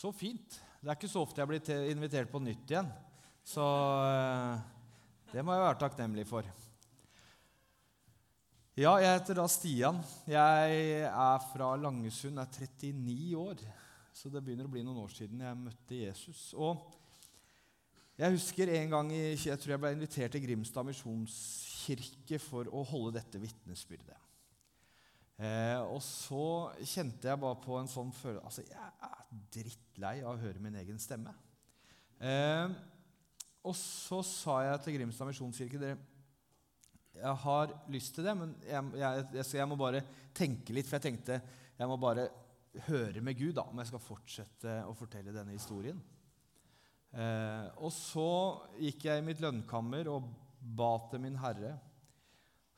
Så fint. Det er ikke så ofte jeg blir invitert på nytt igjen. Så eh, det må jeg være takknemlig for. Ja, jeg heter da Stian. Jeg er fra Langesund, jeg er 39 år. Så det begynner å bli noen år siden jeg møtte Jesus. Og jeg husker en gang jeg tror jeg ble invitert til Grimstad misjonskirke for å holde dette vitnesbyrdet. Eh, og så kjente jeg bare på en sånn følelse Altså, jeg er drittlei av å høre min egen stemme. Eh, og så sa jeg til Grimstad misjonskirke dere, jeg har lyst til det, men jeg, jeg, jeg, jeg, må bare tenke litt. For jeg tenkte jeg må bare høre med Gud da, om jeg skal fortsette å fortelle denne historien. Eh, og så gikk jeg i mitt lønnkammer og ba til min Herre.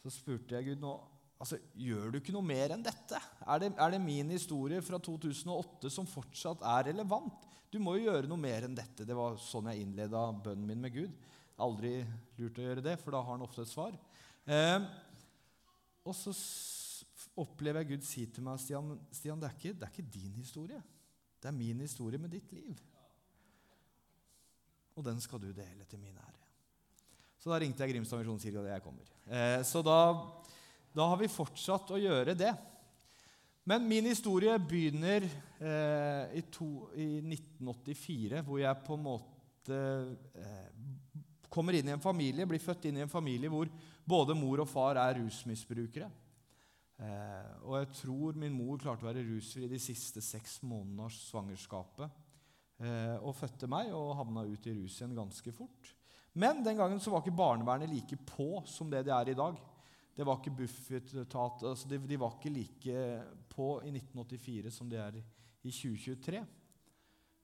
Så spurte jeg Gud nå Altså, Gjør du ikke noe mer enn dette? Er det, er det, min historie fra 2008 som fortsatt er relevant? Du må jo gjøre noe mer enn dette. Det var sånn jeg innleda bønnen min med Gud. Aldri lurt å gjøre det, for da har han ofte et svar. Eh, og så opplever jeg Gud si til meg, Stian, Stian det, er ikke, det er ikke din historie. Det er min historie med ditt liv. Og den skal du dele til min ære. Så da ringte jeg Grimstad misjonskirke, og jeg kommer. Eh, så da da har vi fortsatt å gjøre det. Men min historie begynner eh, i, to, i, 1984, hvor jeg på en måte eh, kommer inn i en familie, blir født inn i en familie hvor både mor og far er rusmisbrukere. Eh, og jeg tror min mor klarte å være rusfri de siste seks månedene av svangerskapet. Eh, og fødte meg og havna ut i rus igjen ganske fort. Men den gangen så var ikke barnevernet like på som det det er i dag. Det var ikke Bufetat altså de, de, var ikke like på i 1984 som de er i 2023.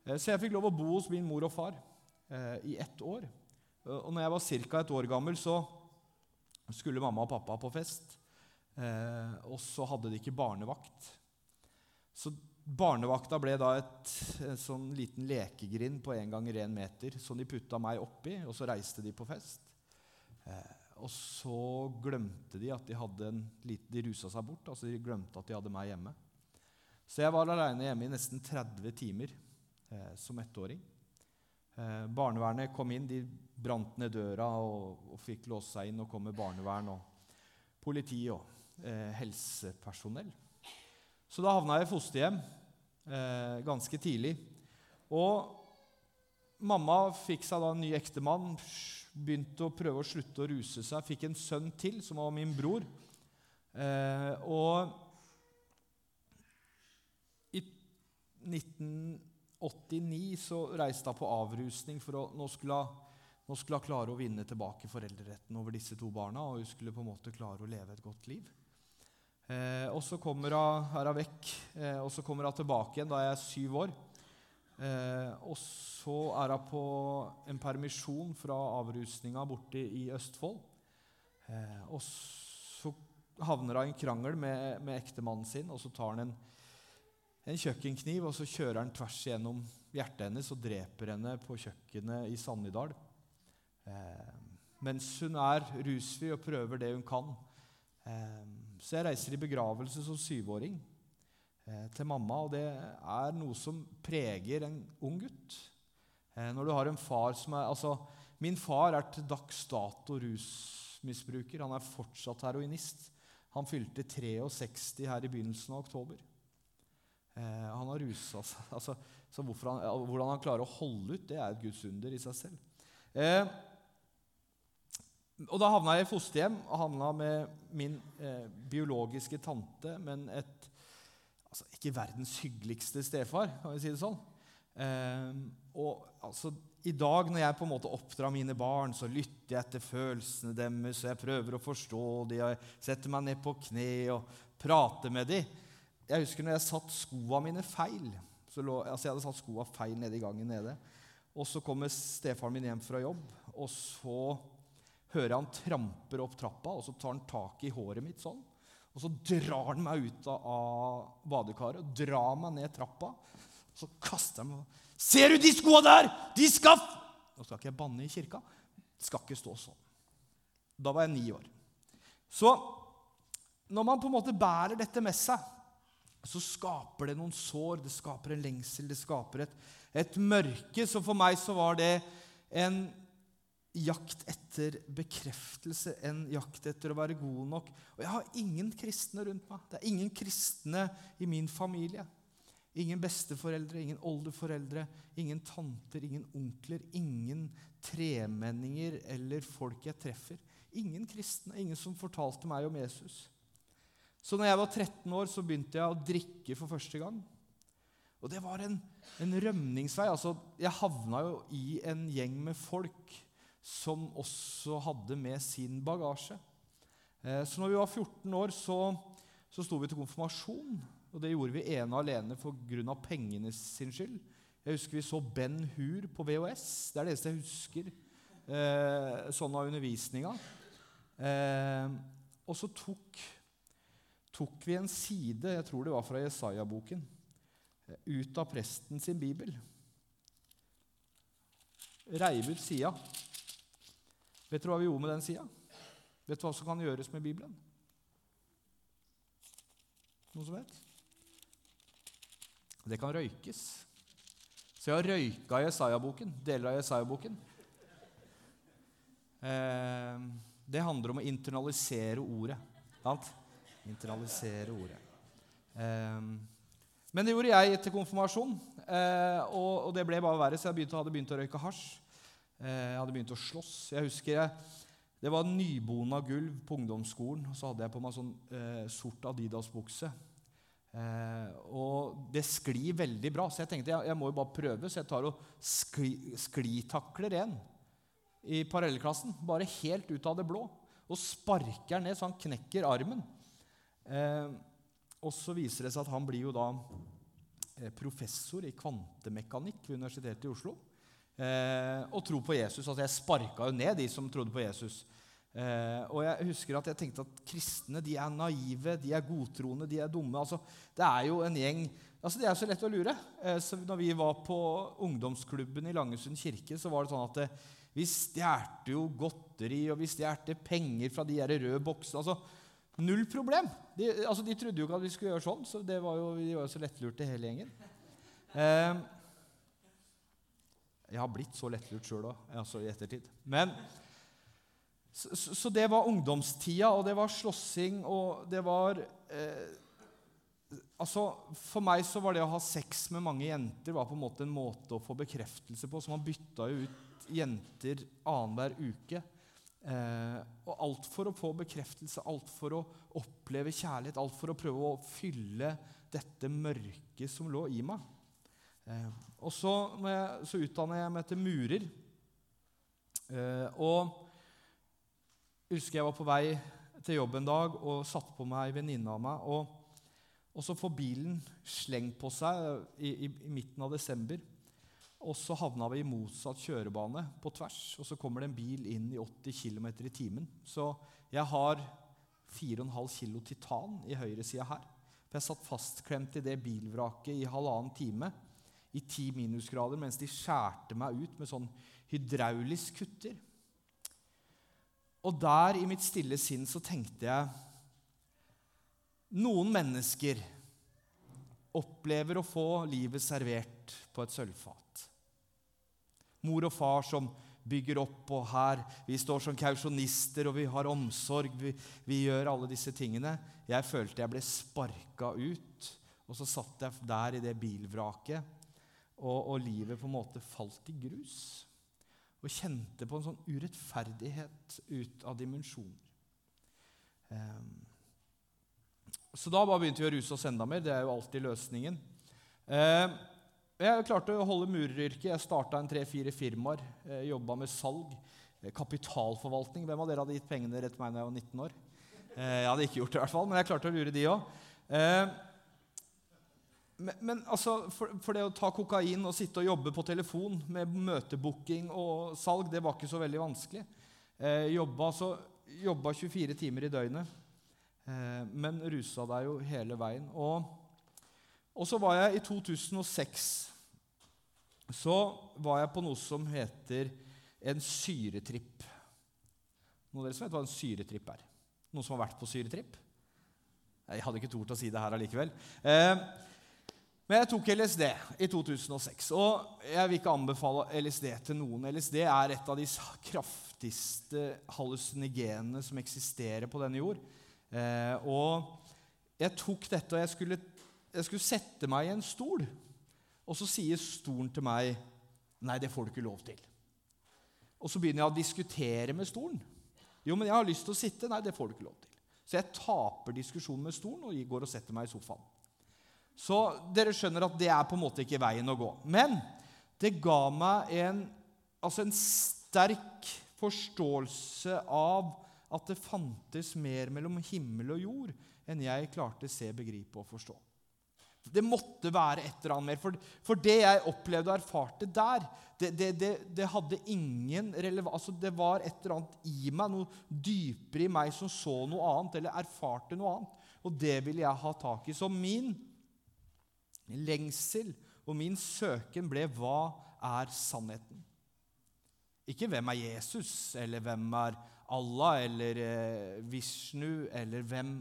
Eh, så jeg fikk lov å bo hos min mor og far eh, i ett år. Eh, og når jeg var ca. et år gammel, så skulle mamma og pappa på fest. Og så hadde de ikke barnevakt. Så barnevakta ble da et sånn liten lekegrind på én gang ren meter som de putta meg oppi, og så reiste de på fest. Eh, og så glemte de at de hadde en liten, de rusa seg bort. altså De glemte at de hadde meg hjemme. Så jeg var aleine hjemme i nesten 30 timer eh, som ettåring. Eh, barnevernet kom inn, de brant ned døra og, og fikk låse seg inn og kom med barnevern og politi og eh, helsepersonell. Så da havna jeg i fosterhjem eh, ganske tidlig. Og mamma fikk seg da en ny ektemann begynte å prøve å slutte å ruse seg. Fikk en sønn til, som var min bror. Eh, og i 1989 så reiste hun på avrusning for å nå skulle, nå skulle hun klare å vinne tilbake foreldreretten over disse to barna. Og hun skulle på en måte klare å leve et godt liv. Eh, og så kommer hun, vekk, eh, og så kommer hun tilbake igjen da jeg er syv år. Eh, og så er hun på en permisjon fra avrusninga borte i Østfold. Eh, og så havner hun i en krangel med, med ektemannen sin, og så tar han en, en, kjøkkenkniv og så kjører han tvers igjennom hjertet hennes og dreper henne på kjøkkenet i Sannidal. Eh, mens hun er rusfri og prøver det hun kan. Eh, så jeg reiser i begravelse som syvåring. Eh, til mamma, og det er noe som preger en ung gutt. Eh, når du har en far som er altså, Min far er til dags dato rusmisbruker. Han er fortsatt heroinist. Han fylte 63 her i begynnelsen av oktober. Eh, han har rusa seg. Altså, så han, hvordan han klarer å holde ut, det er et Guds under i seg selv. Eh, og Da havna jeg i fosterhjem og havna med min eh, biologiske tante, men et altså, ikke verdens hyggeligste stefar, kan vi si det sånn. Eh, og altså, I dag når jeg på en måte oppdrar mine barn, så lytter jeg etter følelsene deres. og Jeg prøver å forstå dem, og jeg setter meg ned på kne og prater med dem. Jeg husker når jeg satt skoa mine feil. Lå, altså jeg hadde satt skoa feil nede i gangen nede. Og så kommer stefaren min hjem fra jobb, og så hører jeg han tramper opp trappa, og så tar han tak i håret mitt sånn. Og så drar han meg ut av badekaret og drar meg ned trappa. Og så kaster han meg Ser du de skoa der?! De skal Nå skal ikke jeg banne i kirka. Det skal ikke stå sånn. Da var jeg ni år. Så når man på en måte bærer dette med seg, så skaper det noen sår, det skaper en lengsel, det skaper et, et mørke. Så for meg så var det en jakt etter bekreftelse, enn jakt etter å være god nok. Og jeg har ingen kristne rundt meg. Det er ingen kristne i min familie. Ingen besteforeldre, ingen oldeforeldre, ingen tanter, ingen onkler, ingen tremenninger eller folk jeg treffer. Ingen kristne, ingen som fortalte meg om Jesus. Så når jeg var 13 år, så begynte jeg å drikke for første gang. Og det var en, en rømningsvei. Altså, jeg havna jo i en gjeng med folk som også hadde med sin bagasje. Eh, så når vi var 14 år, så, så sto vi til konfirmasjon. Og det gjorde vi ene og alene pga. pengene sin skyld. Jeg husker vi så Ben Hur på VHS. Det er det eneste jeg husker eh, sånn av undervisninga. Eh, og så tok, tok, vi en side, jeg tror det var fra Jesaja-boken, ut av presten sin bibel. Reiv ut sida. Vet du hva vi gjorde med den sida? Vet du hva som kan gjøres med Bibelen? Noen som vet? Det kan røykes. Så jeg har røyka Jesaja-boken, deler av Jesaja-boken. Eh, det handler om å internalisere ordet. Sant? Internalisere ordet. Eh, men det gjorde jeg etter konfirmasjon, eh, og, og, det ble bare verre, så jeg begynte, hadde begynt å røyke hasj. Eh, jeg hadde begynt å slåss. Jeg husker jeg, Det var nybona gulv på ungdomsskolen, og så hadde jeg på meg sånn eh, sort Adidas-bukse. Eh, og det sklir veldig bra, så jeg tenkte jeg, jeg må jo bare prøve. Så jeg tar og skli, sklitakler en i parallellklassen, bare helt ut av det blå. Og sparker ned så han knekker armen. Eh, og så viser det seg at han blir jo da eh, professor i kvantemekanikk ved Universitetet i Oslo. Eh, og tro på Jesus. Altså jeg sparka jo ned de som trodde på Jesus. Eh, og jeg husker at jeg tenkte at kristne de er naive, de er godtroende, de er dumme. Altså, det er jo en gjeng altså Det er så lett å lure. Eh, så når vi var på ungdomsklubben i Langesund kirke, så var det sånn at det, vi stjal jo godteri og vi stjal penger fra de røde boksene. Altså, null problem. De, altså, de, trodde jo ikke at vi skulle gjøre sånn, så det var jo, de var jo så lettlurte hele gjengen. Eh, jeg har blitt så lettlurt sjøl òg, altså i ettertid. Men så, så, det var ungdomstida, og det var slåssing, og det var eh, altså, For meg så var det å ha sex med mange jenter var på en måte en måte å få bekreftelse på. Så man bytta jo ut jenter annenhver uke. Eh, og alt for å få bekreftelse, alt for å oppleve kjærlighet, alt for å prøve å fylle dette mørket som lå i meg. Eh, og så, jeg, så utdanna jeg meg til murer. Eh, og husker jeg var på vei til jobb en dag og satte på meg ei venninne av meg. Og, og, så får bilen slengt på seg i, i, i, midten av desember. Og så havna vi i motsatt kjørebane på tvers, og så kommer det en bil inn i 80 km i timen. Så jeg har 4,5 kg titan i høyresida her. For jeg satt fastklemt i det bilvraket i halvannen time i ti minusgrader mens de skjærte meg ut med sånn hydraulisk kutter. Og der i mitt stille sinn så tenkte jeg Noen mennesker opplever å få livet servert på et sølvfat. Mor og far som bygger opp, og her vi står som kausjonister, og vi har omsorg. Vi, vi, gjør alle disse tingene. Jeg følte jeg ble sparka ut, og så satt jeg der i det bilvraket, og, og livet på en måte falt i grus og kjente på en sånn urettferdighet ut av dimensjoner. Um, så da bare begynte vi å ruse oss enda mer. Det er jo alltid løsningen. Um, jeg klarte å holde mureryrket. Jeg starta en tre-fire firmaer. Uh, Jobba med salg. Uh, kapitalforvaltning. Hvem av dere hadde gitt pengene rett meg da jeg var 19 år? Uh, jeg hadde ikke gjort det, i hvert fall, men jeg klarte å lure de òg. Men, men altså, for, for, det å ta kokain og sitte og jobbe på telefon med møtebooking og salg, det var ikke så veldig vanskelig. Eh, jobba, så, jobba 24 timer i døgnet, eh, men rusa deg jo hele veien. Og, og, så var jeg i 2006 Så var jeg på noe som heter en syretripp. Noen av dere som vet hva en syretripp er? Noen som har vært på syretripp? Jeg hadde ikke tort å si det her allikevel. Eh, men jeg tok LSD i 2006, og jeg vil ikke anbefale LSD til noen. LSD er et av de kraftigste hallusinigenene som eksisterer på denne jord. Eh, og jeg tok dette, og jeg skulle, jeg skulle sette meg i en stol. Og så sier stolen til meg Nei, det får du ikke lov til. Og så begynner jeg å diskutere med stolen. Jo, men jeg har lyst til å sitte. Nei, det får du ikke lov til. Så jeg taper diskusjonen med stolen og går og setter meg i sofaen. Så dere skjønner at det er på en måte ikke veien å gå. Men det ga meg en, altså en sterk forståelse av at det fantes mer mellom himmel og jord enn jeg klarte å se, begripe og forstå. Det måtte være et eller annet mer. For, for det jeg opplevde og erfarte der, det, det, det, det hadde ingen relevans altså Det var et eller annet i meg, noe dypere i meg, som så noe annet eller erfarte noe annet. Og det ville jeg ha tak i. Så min lengsel og min søken ble hva er sannheten? Ikke hvem er Jesus, eller hvem er Allah, eller eh, Vishnu, eller hvem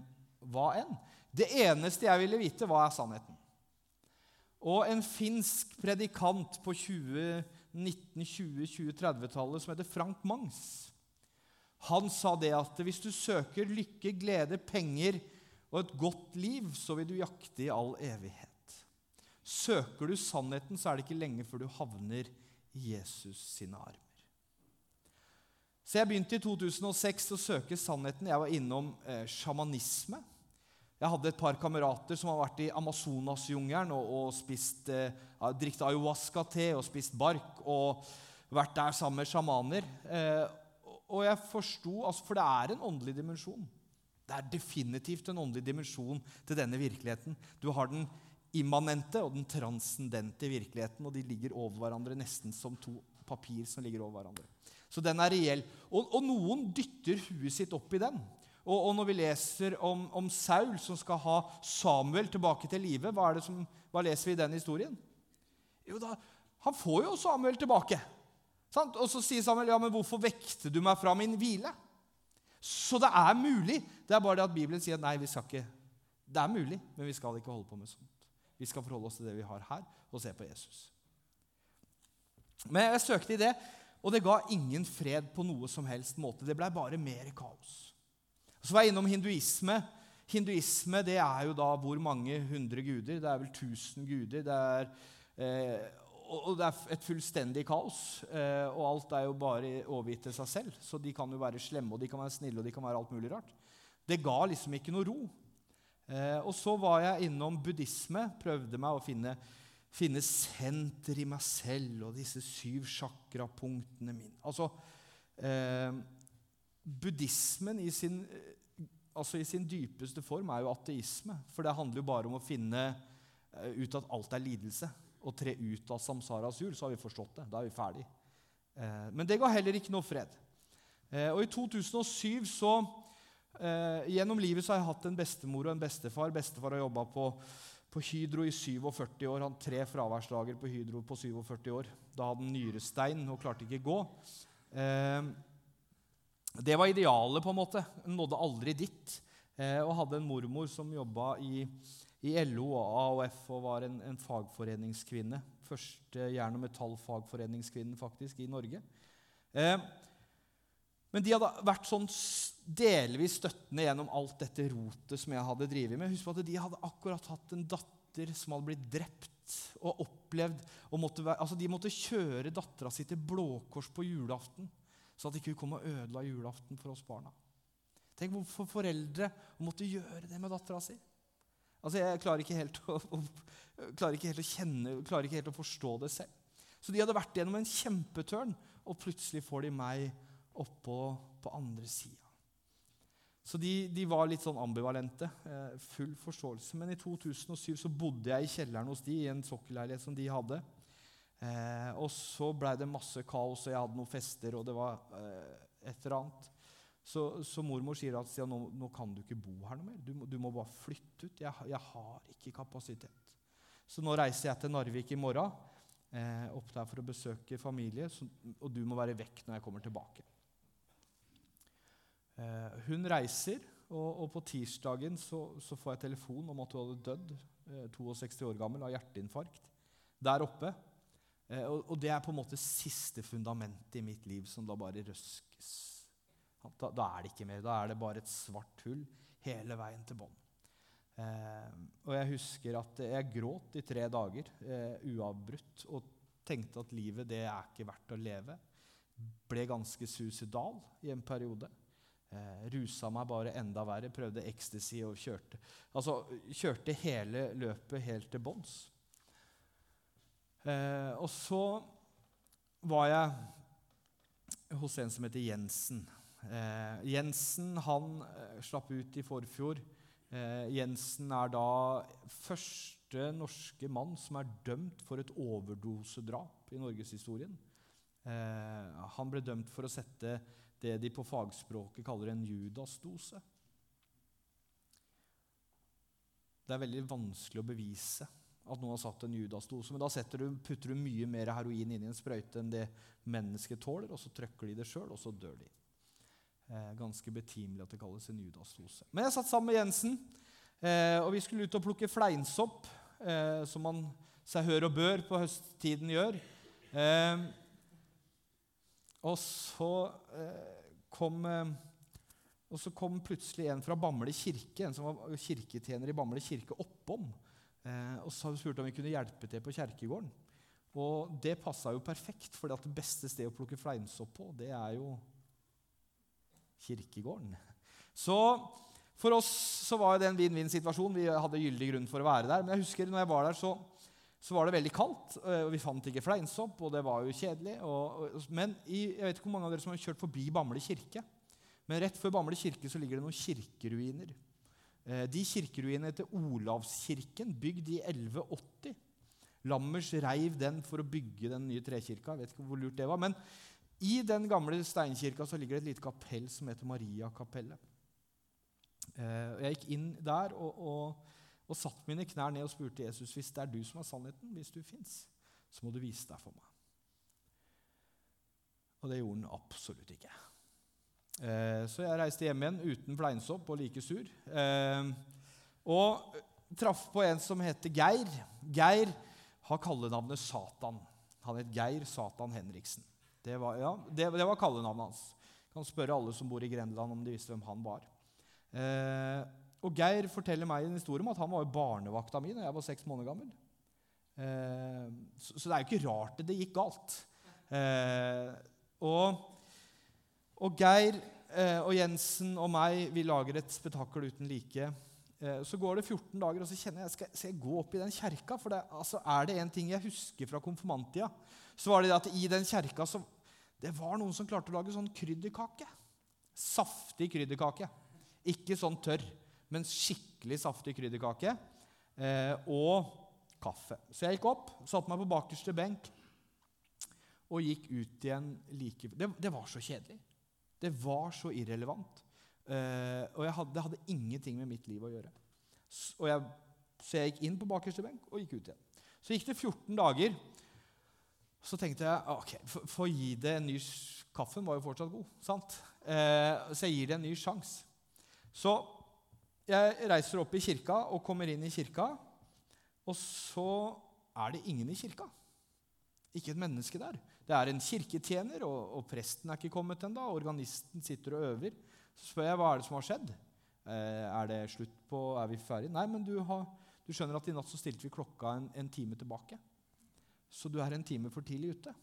hva enn. Det eneste jeg ville vite, hva er sannheten? Og en finsk predikant på 1920-20-30-tallet som heter Frank Mangs, han sa det at hvis du søker lykke, glede, penger og et godt liv, så vil du jakte i all evighet. Søker du sannheten, så er det ikke lenge før du havner i Jesus sine armer. Så jeg begynte i 2006 å søke sannheten. Jeg var innom eh, sjamanisme. Jeg hadde et par kamerater som har vært i Amazonasjungelen og, og spist, eh, drikket ayahuasca-te og spist bark og vært der sammen med sjamaner. Eh, og jeg forsto altså, For det er en åndelig dimensjon. Det er definitivt en åndelig dimensjon til denne virkeligheten. Du har den immanente og den transcendente virkeligheten, og de ligger over hverandre nesten som to papir som ligger over hverandre. Så den er reell. Og, og noen dytter huet sitt opp i den. Og, og, når vi leser om, om, Saul som skal ha Samuel tilbake til live, hva, hva, leser vi i den historien? Jo da, Han får jo Samuel tilbake. Sant? Og så sier Samuel, ja, men 'Hvorfor vekte du meg fra min hvile?' Så det er mulig. Det er bare det at Bibelen sier nei, vi skal ikke. Det er mulig, men vi skal ikke holde på med sånt. Vi skal forholde oss til det vi har her, og se på Jesus. Men jeg søkte i det, og det ga ingen fred på noe som helst måte. Det blei bare mer kaos. Så var jeg innom hinduisme. Hinduisme det er jo da hvor mange hundre guder? Det er vel 1000 guder. Det er, eh, og det er et fullstendig kaos. Eh, og alt er jo bare overgitt til seg selv. Så de kan jo være slemme, og de kan være snille, og de kan være alt mulig rart. Det ga liksom ikke noe ro. Eh, og så var jeg innom buddhisme. Prøvde meg å finne, finne senter i meg selv og disse syv sjakrapunktene mine. Altså, eh, buddhismen i sin altså i sin dypeste form er jo ateisme. For det handler jo bare om å finne eh, ut at alt er lidelse. Og tre ut av samsaras hjul, så har vi forstått det. Da er vi ferdig. Eh, men det ga heller ikke noe fred. Eh, og i 2007 så Gjennom livet så har jeg hatt en bestemor og en bestefar. Bestefar har jobba på, på, Hydro i 47 år. Han tre fraværsdager på Hydro på 47 år. Da hadde han nyrestein og klarte ikke gå. Det var idealet, på en måte. Han nådde aldri dit. Eh, og hadde en mormor som jobba i, i, LO og AOF og var en, en fagforeningskvinne. Første jern- og metallfagforeningskvinnen faktisk i Norge. Eh, men de hadde vært sånn delvis støttende gjennom alt dette rotet som jeg hadde drevet med. Husk på at De hadde akkurat hatt en datter som hadde blitt drept og opplevd og måtte være, altså De måtte kjøre dattera si til Blå Kors på julaften så at ikke hun kom og ødela julaften for oss barna. Tenk hvorfor foreldre måtte gjøre det med dattera si. Altså, Jeg klarer ikke, helt å, å, klarer ikke helt å kjenne, klarer ikke helt å forstå det selv. Så de hadde vært gjennom en kjempetørn, og plutselig får de meg oppå på andre sida. Så de, de, var litt sånn ambivalente. Eh, full forståelse. Men i 2007 så bodde jeg i kjelleren hos de, i en sokkelleilighet som de hadde. Eh, og så blei det masse kaos, og jeg hadde noen fester, og det var eh, et eller annet. Så, så, mormor sier at nå, nå, kan du ikke bo her noe mer. Du, du må bare flytte ut. Jeg, jeg, har ikke kapasitet. Så nå reiser jeg til Narvik i morgen, eh, opp der for å besøke familie, så, og du må være vekk når jeg kommer tilbake. Eh, hun reiser, Og, og på tirsdagen så, så, får jeg telefon om at hun hadde dødd, eh, 62 år gammel, av hjerteinfarkt der oppe. Eh, og, og, det er på en måte siste fundamentet i mitt liv som da bare røskes. Da, da, er det ikke mer. Da er det bare et svart hull hele veien til bånn. Eh, og jeg husker at jeg gråt i tre dager eh, uavbrutt og tenkte at livet det er ikke verdt å leve. Ble ganske suicidal i en periode. Eh, rusa meg bare enda verre, prøvde ecstasy og kjørte. Altså, kjørte hele løpet helt til bunns. Eh, og så var jeg hos en som heter Jensen. Eh, Jensen han eh, slapp ut i forfjor. Eh, Jensen er da første norske mann som er dømt for et overdosedrap i norgeshistorien. Eh, han ble dømt for å sette det de på fagspråket kaller en judasdose. Det er veldig vanskelig å bevise at noen har satt en judasdose. Men da du, putter du mye mer heroin inn i en sprøyte enn det mennesket tåler, og så trykker de det sjøl, og så dør de. Eh, ganske betimelig at det kalles en judasdose. Men jeg satt sammen med Jensen, eh, og vi skulle ut og plukke fleinsopp, eh, som man seg hør og bør på høsttiden gjør. Eh, og så eh, kom eh, og så kom plutselig en fra Bamble kirke, en som var kirketjener i Bamble kirke, oppom. Eh, og så spurte om vi kunne hjelpe til på kjerkegården. Og det passa jo perfekt, for det beste stedet å plukke fleinsopp på, det er jo kirkegården. Så for oss så var det en vinn-vinn-situasjon. Vi hadde gyldig grunn for å være der. Men jeg husker når jeg var der, så så var det veldig kaldt, eh, og vi fant ikke fleinsopp, og det var jo kjedelig. Og, og, men i, jeg vet ikke hvor mange av dere som har kjørt forbi Bamble kirke. Men rett før Bamble kirke så ligger det noen kirkeruiner. Eh, de kirkeruinene heter Olavskirken, bygd i 1180. Lammers reiv den for å bygge den nye trekirka. Jeg vet ikke hvor lurt det var. Men i den gamle steinkirka så ligger det et lite kapell som heter Mariakapellet. Eh, jeg gikk inn der og, og og satt mine knær ned og spurte Jesus hvis det er du som er sannheten, hvis du fins, så må du vise deg for meg. Og det gjorde han absolutt ikke. Eh, så jeg reiste hjem igjen uten fleinsopp og like sur. Eh, og traff på en som heter Geir. Geir har kallenavnet Satan. Han het Geir Satan Henriksen. Det var, ja, det, det var kallenavnet hans. Kan spørre alle som bor i Grenland, om de visste hvem han var. Eh, og Geir forteller meg en historie om at han var barnevakta mi da jeg var seks måneder gammel. Eh, så, det er jo ikke rart det gikk galt. Eh, og, og, Geir eh, og Jensen og meg vi lager et spetakkel uten like. Så går det 14 dager, og så kjenner jeg skal, skal jeg gå opp i den kjerka. For det, altså, er det en ting jeg husker fra konfirmanttida, så var det at i den kjerka så, det var noen som klarte å lage sånn krydderkake. Saftig krydderkake. Ikke sånn tørr men skikkelig saftig krydderkake. Eh, og kaffe. Så jeg gikk opp, satte meg på bakerste benk og gikk ut igjen like Det, det var så kjedelig. Det var så irrelevant. Eh, og hadde, det hadde ingenting med mitt liv å gjøre. Så jeg, så jeg gikk inn på bakerste benk og gikk ut igjen. Så gikk det 14 dager. Så tenkte jeg ok, få gi det en ny Kaffen var jo fortsatt god. sant? Eh, så jeg gir det en ny sjanse. Så jeg reiser opp i kirka og kommer inn i kirka, og så er det ingen i kirka. Ikke et menneske der. Det er en kirketjener, og, og presten er ikke kommet ennå. Organisten sitter og øver. Så spør jeg hva er det som har skjedd. Eh, er det slutt på Er vi ferdige? Nei, men du, har, du, skjønner at i natt så stilte vi klokka en, en time tilbake. Så du er en time for tidlig ute.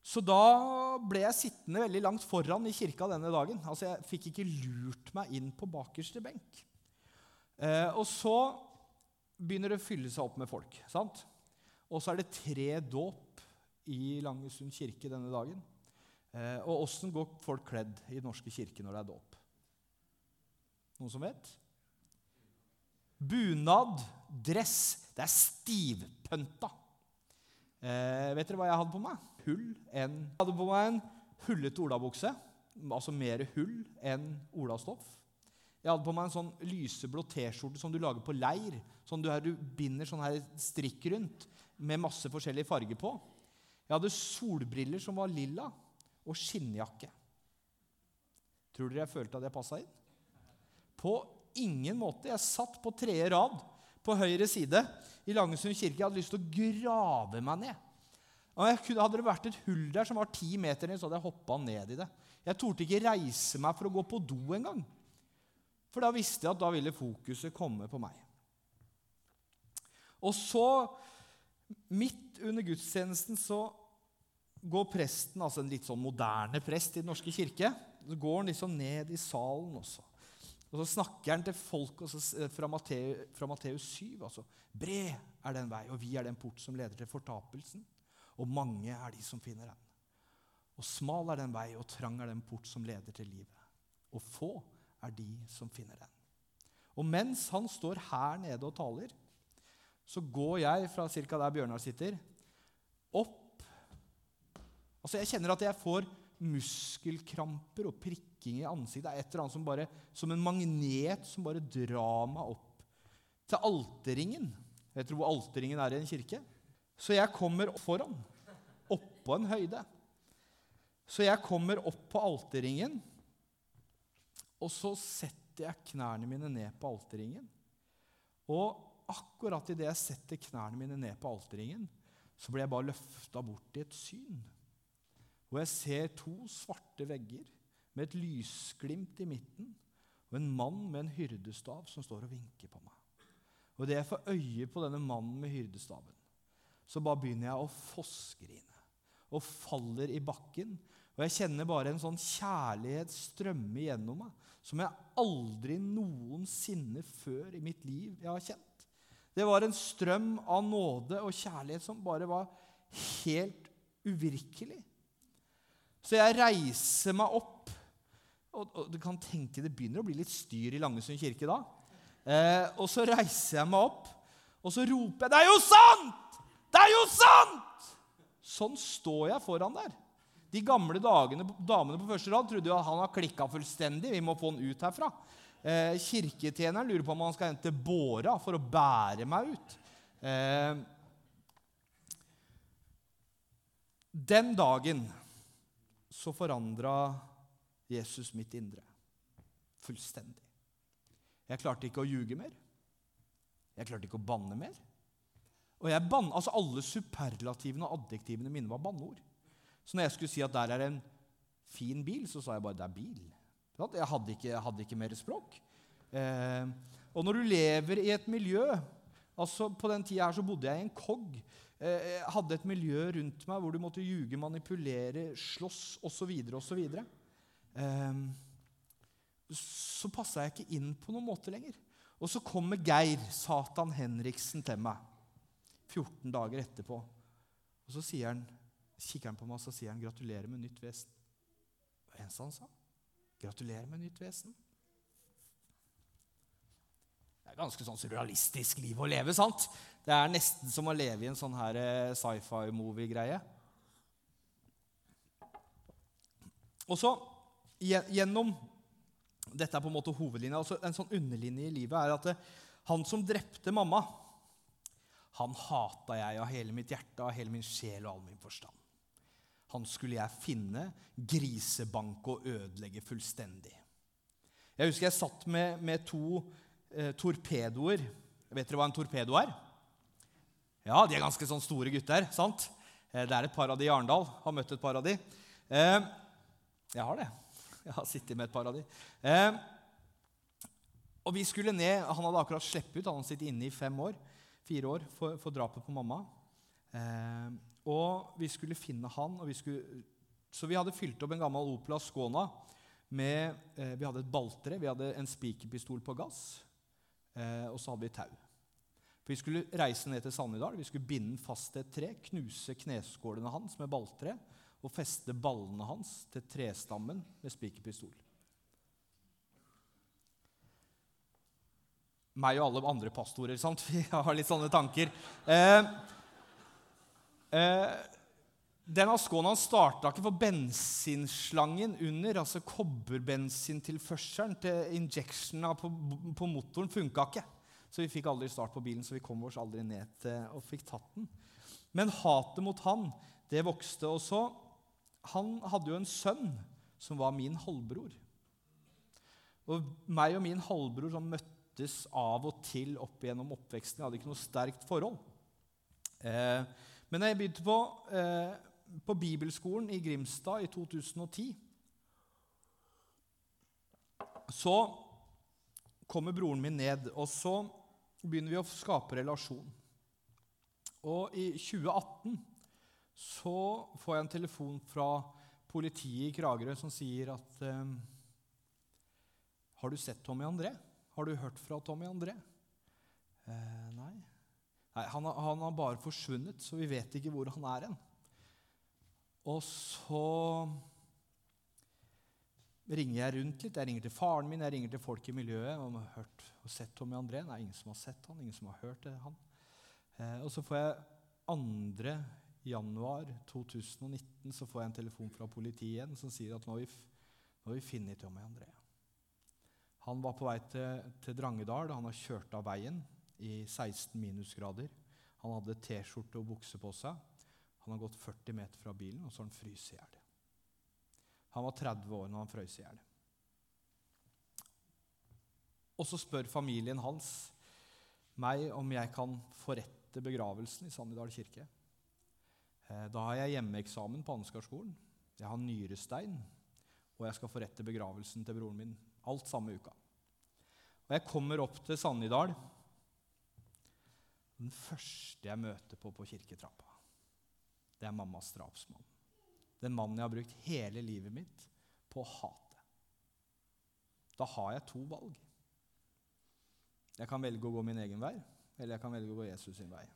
Så da ble jeg sittende veldig langt foran i kirka denne dagen. Altså Jeg fikk ikke lurt meg inn på bakerste benk. Eh, og så begynner det å fylle seg opp med folk. sant? Og så er det tre dåp i Langesund kirke denne dagen. Eh, og åssen går folk kledd i Den norske kirke når det er dåp? Noen som vet? Bunad, dress. Det er stivpønta. Eh, vet dere hva jeg hadde på meg? hull enn Jeg hadde på meg en hullete olabukse, altså mer hull enn olastoff. Jeg hadde på meg en sånn lyseblå T-skjorte som du lager på leir. Sånn du, her, du binder sånn her strikk rundt med masse forskjellige farger på. Jeg hadde solbriller som var lilla, og skinnjakke. Tror dere jeg følte at jeg passa inn? På ingen måte. Jeg satt på tredje rad på høyre side i Langesund kirke. Jeg hadde lyst til å grave meg ned. Jeg, hadde det vært et hull der som var ti meter ned, så hadde jeg hoppa ned i det. Jeg torde ikke reise meg for å gå på do engang. For da visste jeg at da ville fokuset komme på meg. Og så, midt under gudstjenesten, så går presten, altså en litt sånn moderne prest i Den norske kirke, så går han liksom ned i salen også. Og så snakker han til folk eh, fra, Matteus, fra Matteus 7. Altså, Bred er den vei, og vi er den port som leder til fortapelsen. Og mange er de som finner den. Og smal er den vei, og trang er den port som leder til livet. Og få er de som finner den. Og mens han står her nede og taler, så går jeg fra ca. der Bjørnar sitter, opp Altså Jeg kjenner at jeg får muskelkramper og prikking i ansiktet. Et eller annet som bare, som en magnet som bare drar meg opp til alterringen. Vet tror alterringen er i en kirke? Så jeg kommer foran, oppå en høyde. Så jeg kommer opp på alterringen, og så setter jeg knærne mine ned på alterringen. Og akkurat idet jeg setter knærne mine ned på alterringen, så blir jeg bare løfta bort i et syn. Og jeg ser to svarte vegger med et lysglimt i midten og en mann med en hyrdestav som står og vinker på meg. Og Idet jeg får øye på denne mannen med hyrdestaven, så bare begynner jeg å fossgrine og faller i bakken. Og jeg kjenner bare en sånn kjærlighet strømme gjennom meg som jeg aldri noensinne før i mitt liv jeg har kjent. Det var en strøm av nåde og kjærlighet som bare var helt uvirkelig. Så jeg reiser meg opp. Og, og, du kan tenke Det begynner å bli litt styr i Langesund kirke da. Eh, og så reiser jeg meg opp, og så roper jeg 'Det er jo sant! Det er jo sant!' Sånn står jeg foran der. De gamle dagene, damene på første rad trodde jo at han har klikka fullstendig. Vi må få han ut herfra. Eh, kirketjeneren lurer på om han skal hente båra for å bære meg ut. Eh, den dagen så forandra Jesus mitt indre. Fullstendig. Jeg klarte ikke å ljuge mer. Jeg klarte ikke å banne mer. Og jeg ban, altså Alle superlativene og adjektivene mine var banneord. Så når jeg skulle si at der er en fin bil, så sa jeg bare 'det er bil'. Jeg hadde ikke, jeg hadde ikke mer språk. Eh, og når du lever i et miljø altså På den tida her så bodde jeg i en kogg. Eh, jeg hadde et miljø rundt meg hvor du måtte ljuge, manipulere, slåss osv. osv. Eh, så passa jeg ikke inn på noen måte lenger. Og så kommer Geir Satan Henriksen til meg 14 dager etterpå. Og så han, kikker han på meg og så sier han, 'Gratulerer med nytt vesen'. Det var eneste han sa. Gratulerer med nytt vesen. Det er ganske sånn surrealistisk liv å leve. sant? Det er nesten som å leve i en sånn her eh, sci-fi-movie-greie. Og så, gjennom Dette er på en måte hovedlinja. Altså en sånn underlinje i livet er at det, eh, han som drepte mamma, han hata jeg av hele mitt hjerte, av hele min sjel og all min forstand. Han skulle jeg finne, grisebanke og ødelegge fullstendig. Jeg husker jeg satt med, med to eh, torpedoer. Vet dere hva en torpedo er? Ja, de er ganske sånn store gutter. sant? Eh, det er et par av de i Arendal. Har møtt et par av de. Eh, jeg har det. Jeg har sittet med et par av de. Eh, og vi skulle ned, Han hadde akkurat sluppet ut. Han hadde sittet inne i fem år, fire år for, for drapet på mamma. Og vi skulle finne han. Vi skulle, så vi hadde fylt opp en gammel Opel Ascona. Med, vi hadde et baltre, vi hadde en spikerpistol på gass, og så hadde vi tau. For Vi skulle reise ned til Sannidal, vi skulle binde fast til et tre, knuse kneskålene hans med balltre og feste ballene hans til trestammen med spikerpistol. Meg og alle andre pastorer. sant? Vi har litt sånne tanker. Eh, Eh, den Asconaen starta ikke for bensinslangen under. altså Kobberbensintilførselen til injectiona på, på motoren funka ikke. Så vi fikk aldri start på bilen, så vi kom oss aldri ned til og fikk tatt den. Men hatet mot han, det vokste. Og så Han hadde jo en sønn som var min halvbror. Og meg og min halvbror som møttes av og til opp gjennom oppveksten. Jeg hadde ikke noe sterkt forhold. Eh, men jeg begynte på, eh, på bibelskolen i Grimstad i 2010, så kommer broren min ned, og så begynner vi å skape relasjon. Og i 2018 så får jeg en telefon fra politiet i Kragerø som sier at eh, Har du sett Tommy André? Har du hørt fra Tommy André? Eh, nei. nei han, han, har bare forsvunnet, så vi vet ikke hvor han er hen. Og så ringer jeg rundt litt. Jeg ringer til faren min, jeg ringer til folk i miljøet. og har hørt og sett Tommy André. Det er ingen som har sett han, ingen som har hørt det, han. Eh, og så får jeg 2. januar 2019 så får jeg en telefon fra politiet igjen som sier at nå har vi, nå har vi funnet Tommy André. Han var på vei til, til Drangedal. Han har kjørt av veien i 16 minusgrader. Han hadde T-skjorte og bukse på seg. Han har gått 40 meter fra bilen, og så har han fryst i hjel. Han var 30 år når han frøs i hjel. Og så spør familien hans meg om jeg kan forrette begravelsen i Sannidal kirke. Eh, da har jeg hjemmeeksamen på Ansgarskolen. Jeg har nyrestein, og jeg skal forrette begravelsen til broren min. Alt samme uka. Og jeg kommer opp til Sannidal. Den første jeg møter på på kirketrappa, det er mammas drapsmann. Den mannen jeg har brukt hele livet mitt på å hate. Da har jeg to valg. Jeg kan velge å gå min egen vei, eller jeg kan velge å gå Jesus sin vei.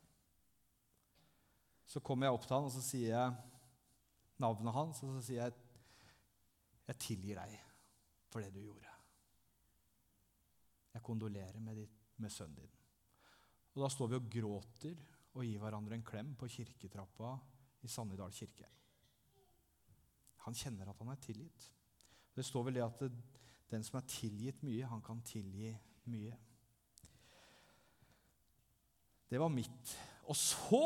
Så kommer jeg opp til han, og så sier jeg navnet hans, og så sier jeg jeg tilgir deg for det du gjorde. Jeg kondolerer med, ditt, med sønnen din. Og Da står vi og gråter og gir hverandre en klem på kirketrappa i Sannidal kirke. Han kjenner at han er tilgitt. Det står vel det at den som er tilgitt mye, han kan tilgi mye. Det var mitt. Og så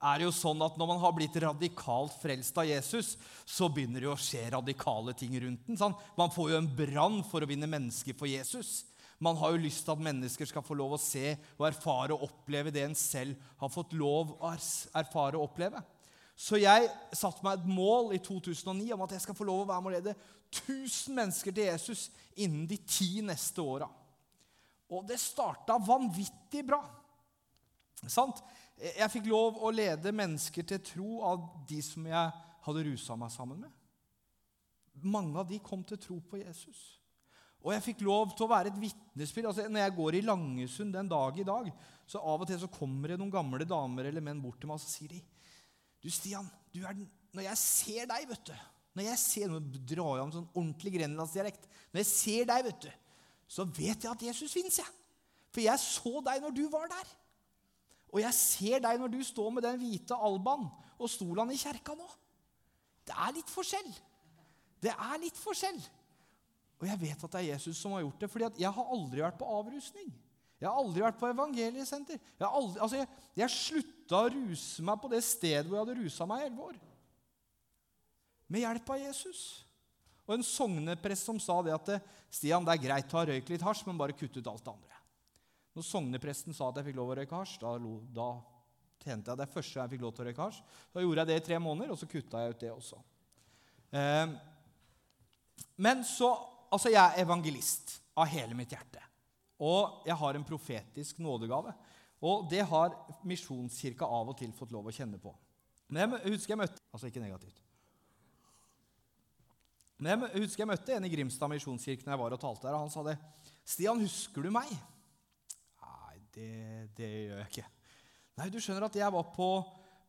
er det jo sånn at når man har blitt radikalt frelst av Jesus, så begynner det å skje radikale ting rundt den. Sånn. Man får jo en brann for å vinne mennesker for Jesus. Man har jo lyst til at mennesker skal få lov å se og erfare og oppleve det en selv har fått lov å erfare og oppleve. Så jeg satte meg et mål i 2009 om at jeg skal få lov å være med å lede 1000 mennesker til Jesus innen de ti neste åra. Og det starta vanvittig bra. Sant? Jeg fikk lov å lede mennesker til tro av de som jeg hadde rusa meg sammen med. Mange av de kom til tro på Jesus. Og jeg fikk lov til å være et vitnesbyrd. Altså, når jeg går i Langesund den dag i dag, så av og til så kommer det noen gamle damer eller menn bort til meg og så sier de, du, Stian, du den, når jeg ser deg, vet du Når jeg ser, Nå drar om sånn ordentlig grenlandsdialekt. Når jeg ser deg, vet du, så vet jeg at Jesus fins, jeg. For jeg så deg når du var der. Og jeg ser deg når du står med den hvite albaen og stolen i kjerka nå. Det er litt forskjell. Det er litt forskjell. Og jeg vet at det er Jesus som har gjort det, fordi jeg har aldri vært på avrusning. Jeg har aldri vært på evangeliesenter. Jeg, aldri, altså jeg, jeg slutta å ruse meg på det stedet hvor jeg hadde rusa meg i elleve år. Med hjelp av Jesus. Og en sogneprest som sa det at Stian, det er greit å ha røykt litt hasj, men bare kutt ut alt det andre. Når sognepresten sa at jeg fikk lov å røyke hasj, da, da tjente jeg det første jeg fikk lov til å røyke hasj. Da gjorde jeg det i tre måneder, og så kutta jeg ut det også. Eh, men så Altså, jeg er evangelist av hele mitt hjerte. Og jeg har en profetisk nådegave. Og det har Misjonskirka av og til fått lov å kjenne på. Men jeg husker jeg møtte Altså ikke negativt. Men jeg husker jeg møtte en i Grimstad misjonskirke når jeg var og talte der, og han sa det. 'Stian, husker du meg?' Nei, det, det gjør jeg ikke. Nei, du skjønner at jeg var på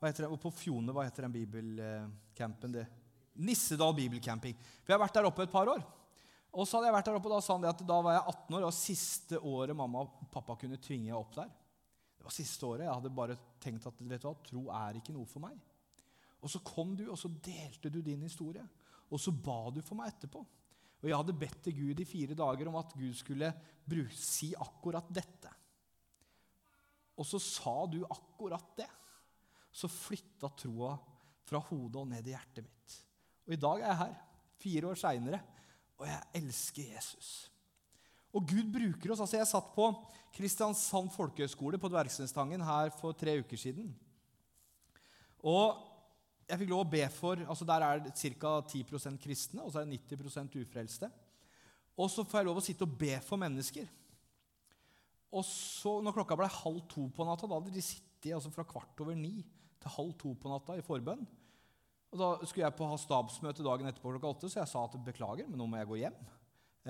hva heter det, på Fjone, hva heter den bibelcampen? det? Nissedal bibelcamping. For jeg har vært der oppe et par år. Og så hadde jeg vært der oppe, og da sa han det at da var jeg 18 år. Det var siste året mamma og pappa kunne tvinge opp der. Det var siste året. Jeg hadde bare tenkt at vet du hva, tro er ikke noe for meg. Og så kom du, og så delte du din historie. Og så ba du for meg etterpå. Og jeg hadde bedt til Gud i fire dager om at Gud skulle si akkurat dette. Og så sa du akkurat det. Så flytta troa fra hodet og ned i hjertet mitt. Og i dag er jeg her, fire år seinere, og jeg elsker Jesus. Og Gud bruker oss. altså Jeg satt på Kristiansand folkehøgskole på Dvergsenstangen her for tre uker siden. Og jeg fikk lov å be for altså Der er det ca. 10% kristne, og så er det 90% ufrelste. Og så får jeg lov å sitte og be for mennesker. Og så, når klokka ble halv to på natta, da hadde de sittet altså fra kvart over ni til halv to på natta i forbønn. Og Da skulle jeg på ha stabsmøte dagen etterpå klokka åtte, så jeg sa at beklager, men nå må jeg gå hjem.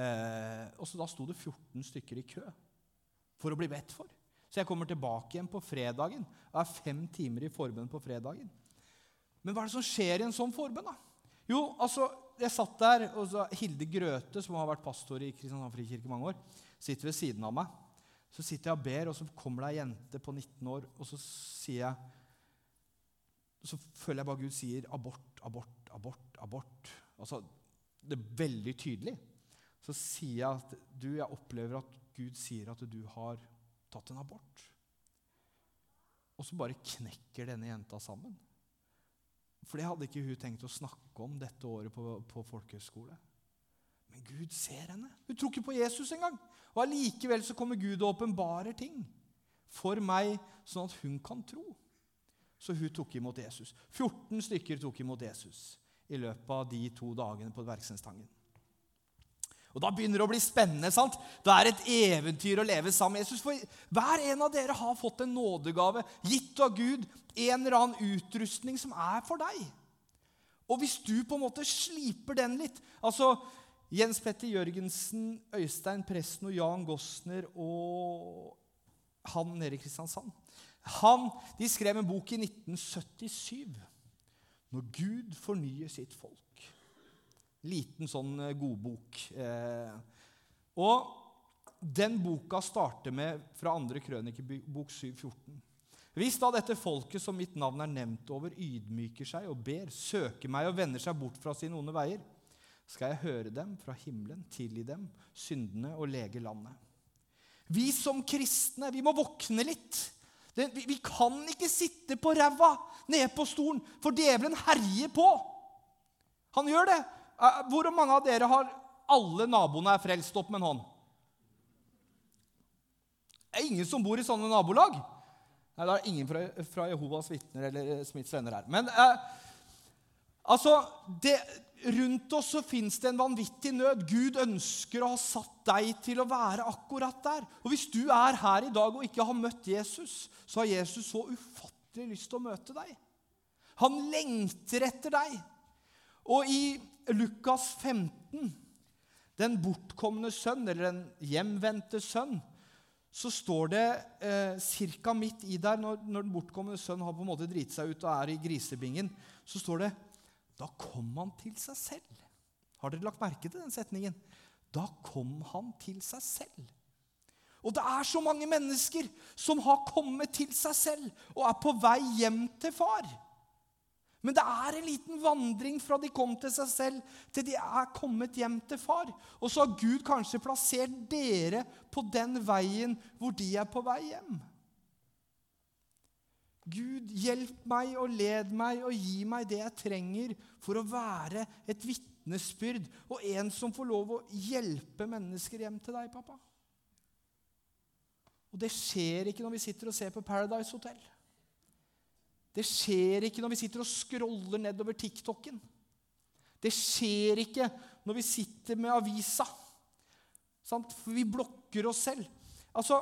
Eh, og så Da sto det 14 stykker i kø for å bli bedt for. Så jeg kommer tilbake igjen på fredagen og er fem timer i forbønn på fredagen. Men hva er det som skjer i en sånn forbønn? da? Jo, altså, jeg satt der, og så Hilde Grøte, som har vært pastor i Kristiansand frikirke mange år, sitter ved siden av meg. Så sitter jeg og ber, og så kommer det ei jente på 19 år, og så sier jeg Så føler jeg bare Gud sier abort, abort, abort, abort. Altså, Det er veldig tydelig. Så sier jeg at du, jeg opplever at Gud sier at du har tatt en abort. Og så bare knekker denne jenta sammen. For det hadde ikke hun tenkt å snakke om dette året på, på folkehøyskole. Men Gud ser henne. Hun tror ikke på Jesus engang. Og allikevel så kommer Gud og åpenbarer ting for meg, sånn at hun kan tro. Så hun tok imot Jesus. 14 stykker tok imot Jesus i løpet av de to dagene på Verksenstangen. Og Da begynner det å bli spennende. sant? Det er et eventyr å leve sammen med Jesus. For hver en av dere har fått en nådegave gitt av Gud. En eller annen utrustning som er for deg. Og hvis du på en måte sliper den litt altså Jens Petter Jørgensen, Øystein Presten og Jan Gossner og han nede i Kristiansand han, De skrev en bok i 1977. 'Når Gud fornyer sitt folk' liten sånn eh, godbok. Eh, og den boka starter med fra andre krønikebok 714. Hvis da dette folket som mitt navn er nevnt over, ydmyker seg og ber, søker meg og vender seg bort fra sine onde veier, skal jeg høre dem fra himmelen, tilgi dem syndene og lege landet. Vi som kristne vi må våkne litt. Det, vi, vi, kan ikke sitte på ræva nede på stolen, for djevelen herjer på. Han gjør det. Eh, hvor mange av dere har alle naboene er frelst opp med en hånd? Det er ingen som bor i sånne nabolag. Nei, Det er ingen fra, fra Jehovas vitner eller eh, Smiths venner her. Men eh, altså det, Rundt oss så fins det en vanvittig nød. Gud ønsker å ha satt deg til å være akkurat der. Og Hvis du er her i dag og ikke har møtt Jesus, så har Jesus så ufattelig lyst til å møte deg. Han lengter etter deg. Og i Lukas 15, den bortkomne sønn, eller den hjemvendte sønn, så står det eh, ca. midt i der, når, når, den bortkomne sønn har på en måte driti seg ut og er i grisebingen, så står det Da kom han til seg selv. Har dere lagt merke til den setningen? Da kom han til seg selv. Og det er så mange mennesker som har kommet til seg selv og er på vei hjem til far. Men det er en liten vandring fra de kom til seg selv, til de er kommet hjem til far. Og så har Gud kanskje plassert dere på den veien hvor de er på vei hjem. Gud, hjelp meg og led meg og gi meg det jeg trenger for å være et vitnesbyrd og en som får lov å hjelpe mennesker hjem til deg, pappa. Og det skjer ikke når vi sitter og ser på Paradise Hotel. Det skjer ikke når vi sitter og scroller nedover TikToken. Det skjer ikke når vi sitter med avisa. Sant? For vi blokker oss selv. Altså,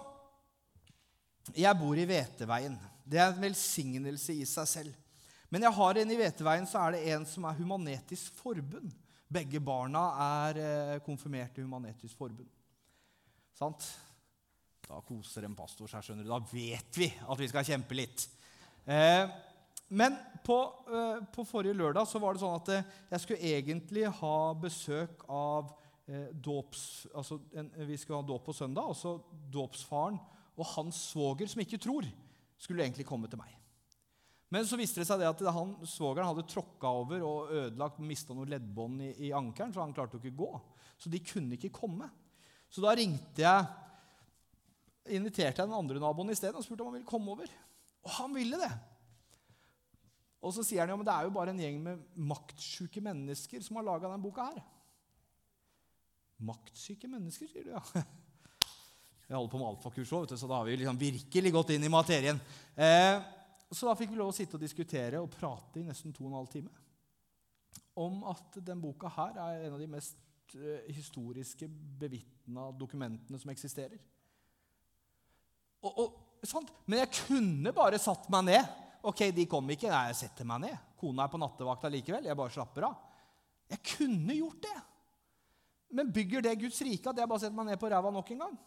jeg bor i Veteveien. Det er en velsignelse i seg selv. Men jeg har en i Veteveien, så er det en som er Human-Etisk Forbund. Begge barna er eh, konfirmert i Human-Etisk Forbund. Sant? Da koser en pastor seg, skjønner du. Da vet vi at vi skal kjempe litt. Eh, men på, eh, på, forrige lørdag så var det sånn at eh, jeg skulle egentlig ha besøk av dåps... Altså vi skulle ha dåp på søndag. og så dåpsfaren og hans svoger, som ikke tror, skulle egentlig komme til meg. Men så viste det seg det at han, svogeren hadde tråkka over og ødelagt, mista noen leddbånd i, i, ankelen, så han klarte jo ikke gå. Så de kunne ikke komme. Så da ringte jeg inviterte jeg den andre naboen isteden og spurte om han ville komme over. Og han ville det. Og så sier han jo, men det er jo bare en gjeng med maktsjuke mennesker som har laga denne boka her. Maktsyke mennesker, sier du, ja. Jeg holder på med alfakurs òg, så da har vi liksom virkelig gått inn i materien. Eh, så da fikk vi lov å sitte og diskutere og prate i nesten to og en halv time om at den boka her er en av de mest uh, historiske bevitna dokumentene som eksisterer. Og, og? Men jeg kunne bare satt meg ned. Ok, de kom ikke. Nei, jeg setter meg ned. Kona er på nattevakta likevel. Jeg bare slapper av. Jeg kunne gjort det. Men bygger det Guds rike at jeg bare setter meg ned på ræva nok en gang?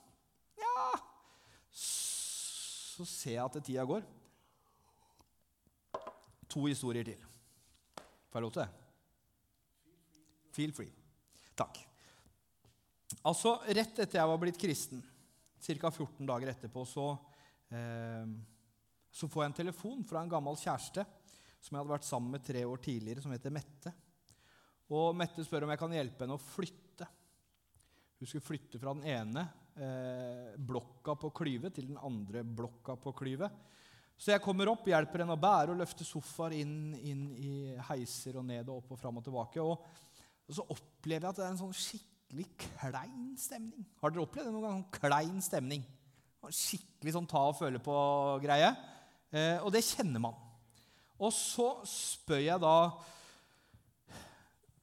Ja Så ser jeg at tida går. To historier til. Får jeg lov til det? Feel free. Takk. Altså, Rett etter jeg var blitt kristen, ca. 14 dager etterpå, så, eh, så får jeg en telefon fra en gammel kjæreste som jeg hadde vært sammen med tre år tidligere, som heter Mette. Og Mette spør om jeg kan hjelpe henne å flytte. Hun skulle flytte fra den ene eh, blokka på Klyve til den andre blokka på Klyve. Så jeg kommer opp, hjelper henne å bære og løfte sofaer inn, inn, i heiser og ned og opp og fram og tilbake. Og, og, så opplever jeg at det er en sånn skikkelig klein stemning. Har dere opplevd det noen gang? Sånn klein stemning. Skikkelig sånn ta og føle på-greie. Eh, og det kjenner man. Og så spør jeg da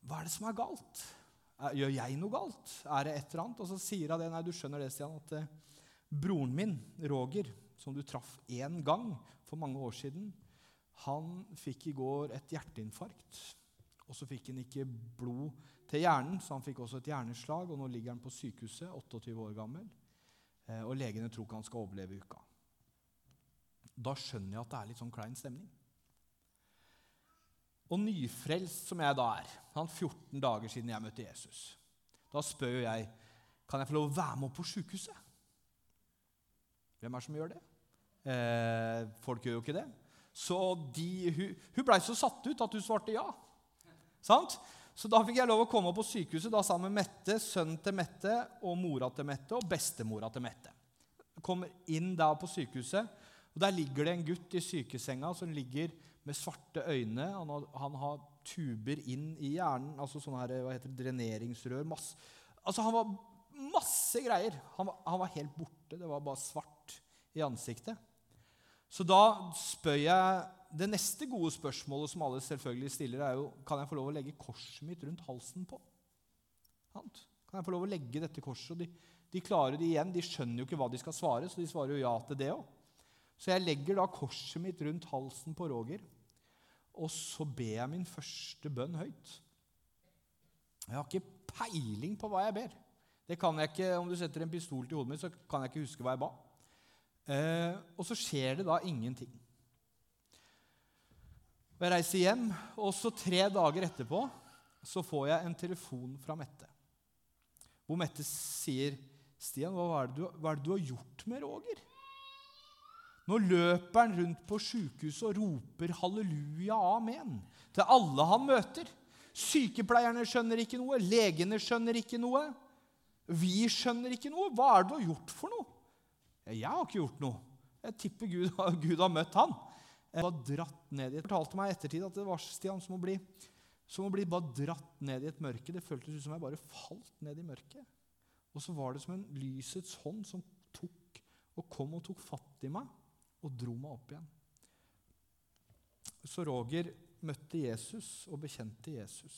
Hva er det som er galt? Gjør jeg noe galt? Er det et eller annet? Og så sier hun det. Nei, du skjønner det, Stian, at eh, broren min, Roger, som du traff én gang for mange år siden, han fikk i går et hjerteinfarkt. Og så fikk han ikke blod til hjernen, så han fikk også et hjerneslag. Og nå ligger han på sykehuset, 28 år gammel, eh, og legene tror ikke han skal overleve uka. Da skjønner jeg at det er litt sånn klein stemning. Og nyfrelst som jeg da er, han 14 dager siden jeg møtte Jesus, da spør jo jeg kan jeg få lov å være med opp på sjukehuset. Hvem er det som gjør det? Eh, folk gjør jo ikke det. Så de, hun, hun blei så satt ut at hun svarte ja. Sant? Så da fikk jeg lov å komme opp på sykehuset da sammen med Mette, sønnen til Mette og mora til Mette og bestemora til Mette. Kommer inn da på sykehuset, og der ligger det en gutt i sykesenga som ligger med svarte øyne. Han har, han har tuber inn i hjernen, altså sånne her, hva heter det, dreneringsrør. Masse. Altså, han var masse greier. Han var, han var, helt borte. Det var bare svart i ansiktet. Så da spør jeg Det neste gode spørsmålet som alle selvfølgelig stiller, er jo kan jeg få lov å legge korset mitt rundt halsen på. Kan jeg få lov å legge dette korset? De, de klarer det igjen. De skjønner jo ikke hva de skal svare, så de svarer jo ja til det òg. Så jeg legger da korset mitt rundt halsen på Roger, og så ber jeg min første bønn høyt. Jeg har ikke peiling på hva jeg ber. Det kan jeg ikke, Om du setter en pistol til hodet mitt, så kan jeg ikke huske hva jeg ba. Eh, og så skjer det da ingenting. Og Jeg reiser hjem, og så tre dager etterpå så får jeg en telefon fra Mette. Hvor Mette sier, 'Stian, hva er det du, hva er det du har gjort med Roger?' Nå løper han rundt på sjukehuset og roper 'halleluja, amen' til alle han møter. Sykepleierne skjønner ikke noe, legene skjønner ikke noe. Vi skjønner ikke noe. Hva er det du har gjort for noe? Jeg har ikke gjort noe. Jeg tipper Gud, Gud har møtt han. Jeg var dratt ned i et, fortalte meg i ettertid at det var Stian, som å bli, som å bli bare dratt ned i et mørke. Det føltes ut som jeg bare falt ned i mørket. Og så var det som en lysets hånd som tok og kom og tok fatt i meg og dro meg opp igjen. Så Roger møtte Jesus og bekjente Jesus.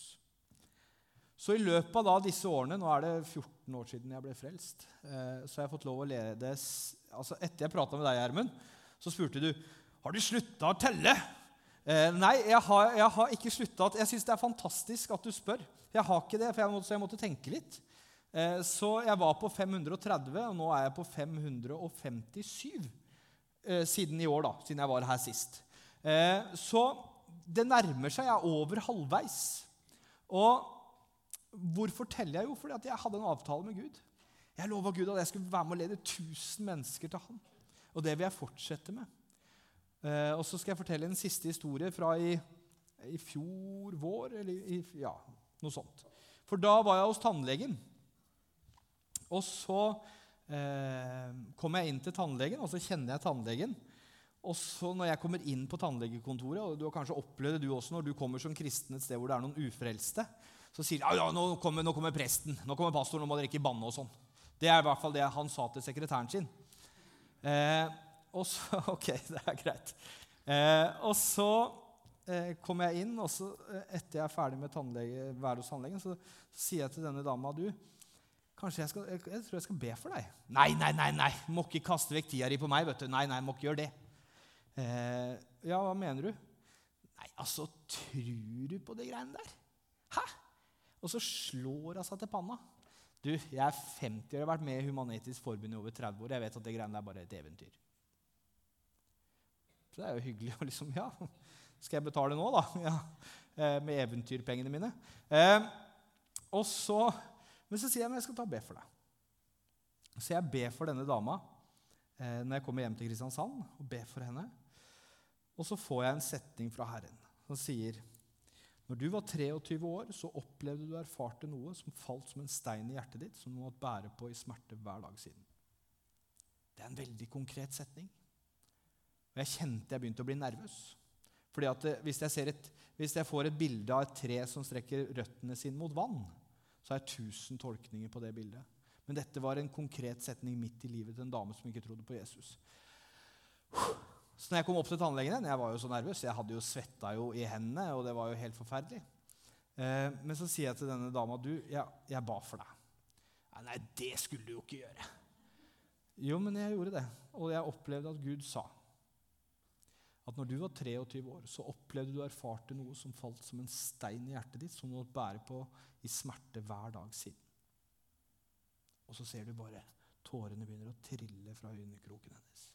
Så i løpet av disse årene, nå er det 14 år siden jeg ble frelst, så så har jeg fått lov å lede altså Etter jeg prata med deg, Gjermund, så spurte du har du slutta å telle. Eh, nei, jeg har, jeg har ikke slutta. Jeg syns det er fantastisk at du spør. Jeg har ikke det, for jeg måtte, så jeg måtte tenke litt. Eh, så jeg var på 530, og nå er jeg på 557 eh, siden i år, da, siden jeg var her sist. Eh, så det nærmer seg. Jeg er over halvveis. Og hvorfor teller jeg? Jo, fordi jeg hadde en avtale med Gud. Jeg lova Gud at jeg skulle være med å lede 1000 mennesker til Han. Og det vil jeg fortsette med. Eh, og så skal jeg fortelle en siste historie fra i, i fjor vår, eller i, ja, noe sånt. For da var jeg hos tannlegen. Og så eh, kom jeg inn til tannlegen, og så kjenner jeg tannlegen. Og så når jeg kommer inn på tannlegekontoret, og du har kanskje opplevd det du også når du kommer som kristen et sted hvor det er noen ufrelste, så sier de ja, ja, nå kommer, nå kommer presten, nå kommer pastoren, nå må dere ikke banne og sånn. Det er i hvert fall det han sa til sekretæren sin. Eh, og så, Ok, det er greit. Eh, og så eh, kom jeg inn, og så, eh, etter jeg er ferdig med tannlege, være hos tannlegen, så, så, sier jeg til denne dama du, kanskje jeg, skal, jeg, jeg, tror jeg skal be for deg. Nei, nei, nei, nei, må ikke kaste vekk tida di på meg. vet du. Nei, nei, må ikke gjøre det. Eh, ja, hva mener du? Nei, altså, tror du på de greiene der? Hæ? Og så slår hun seg til panna. Du, jeg er 50 år og har vært med i Human-Etisk Forbund i over 30 år. Jeg vet at det greiene er bare et eventyr. Så det er jo hyggelig å liksom Ja, skal jeg betale nå, da? Ja, eh, med eventyrpengene mine. Eh, og så, Men så sier jeg at jeg skal ta og be for deg. Så jeg ber for denne dama eh, når jeg kommer hjem til Kristiansand. og ber for henne. Og så får jeg en setning fra Herren som sier når du var 23 år, så opplevde du og erfarte noe som falt som en stein i hjertet ditt, som du måtte bære på i smerte hver dag siden. Det er en veldig konkret setning. Og jeg kjente jeg begynte å bli nervøs. Fordi at eh, hvis jeg, et, hvis jeg, får et bilde av et tre som strekker røttene sine mot vann, så har jeg tusen tolkninger på det bildet. Men dette var en konkret setning midt i livet til en dame som ikke trodde på Jesus. Så når jeg kom opp til tannlegen Jeg var jo så nervøs. Jeg hadde jo svetta jo i hendene, og det var jo helt forferdelig. Eh, men så sier jeg til denne dama du, jeg, jeg ba for deg. Nei, nei, det skulle du jo ikke gjøre. Jo, men jeg gjorde det. Og jeg opplevde at Gud sa at når du var 23 år, så opplevde du og erfarte noe som falt som en stein i hjertet ditt, som du måtte bære på i smerte hver dag siden. Og så ser du bare tårene begynner å trille fra øyekroken hennes.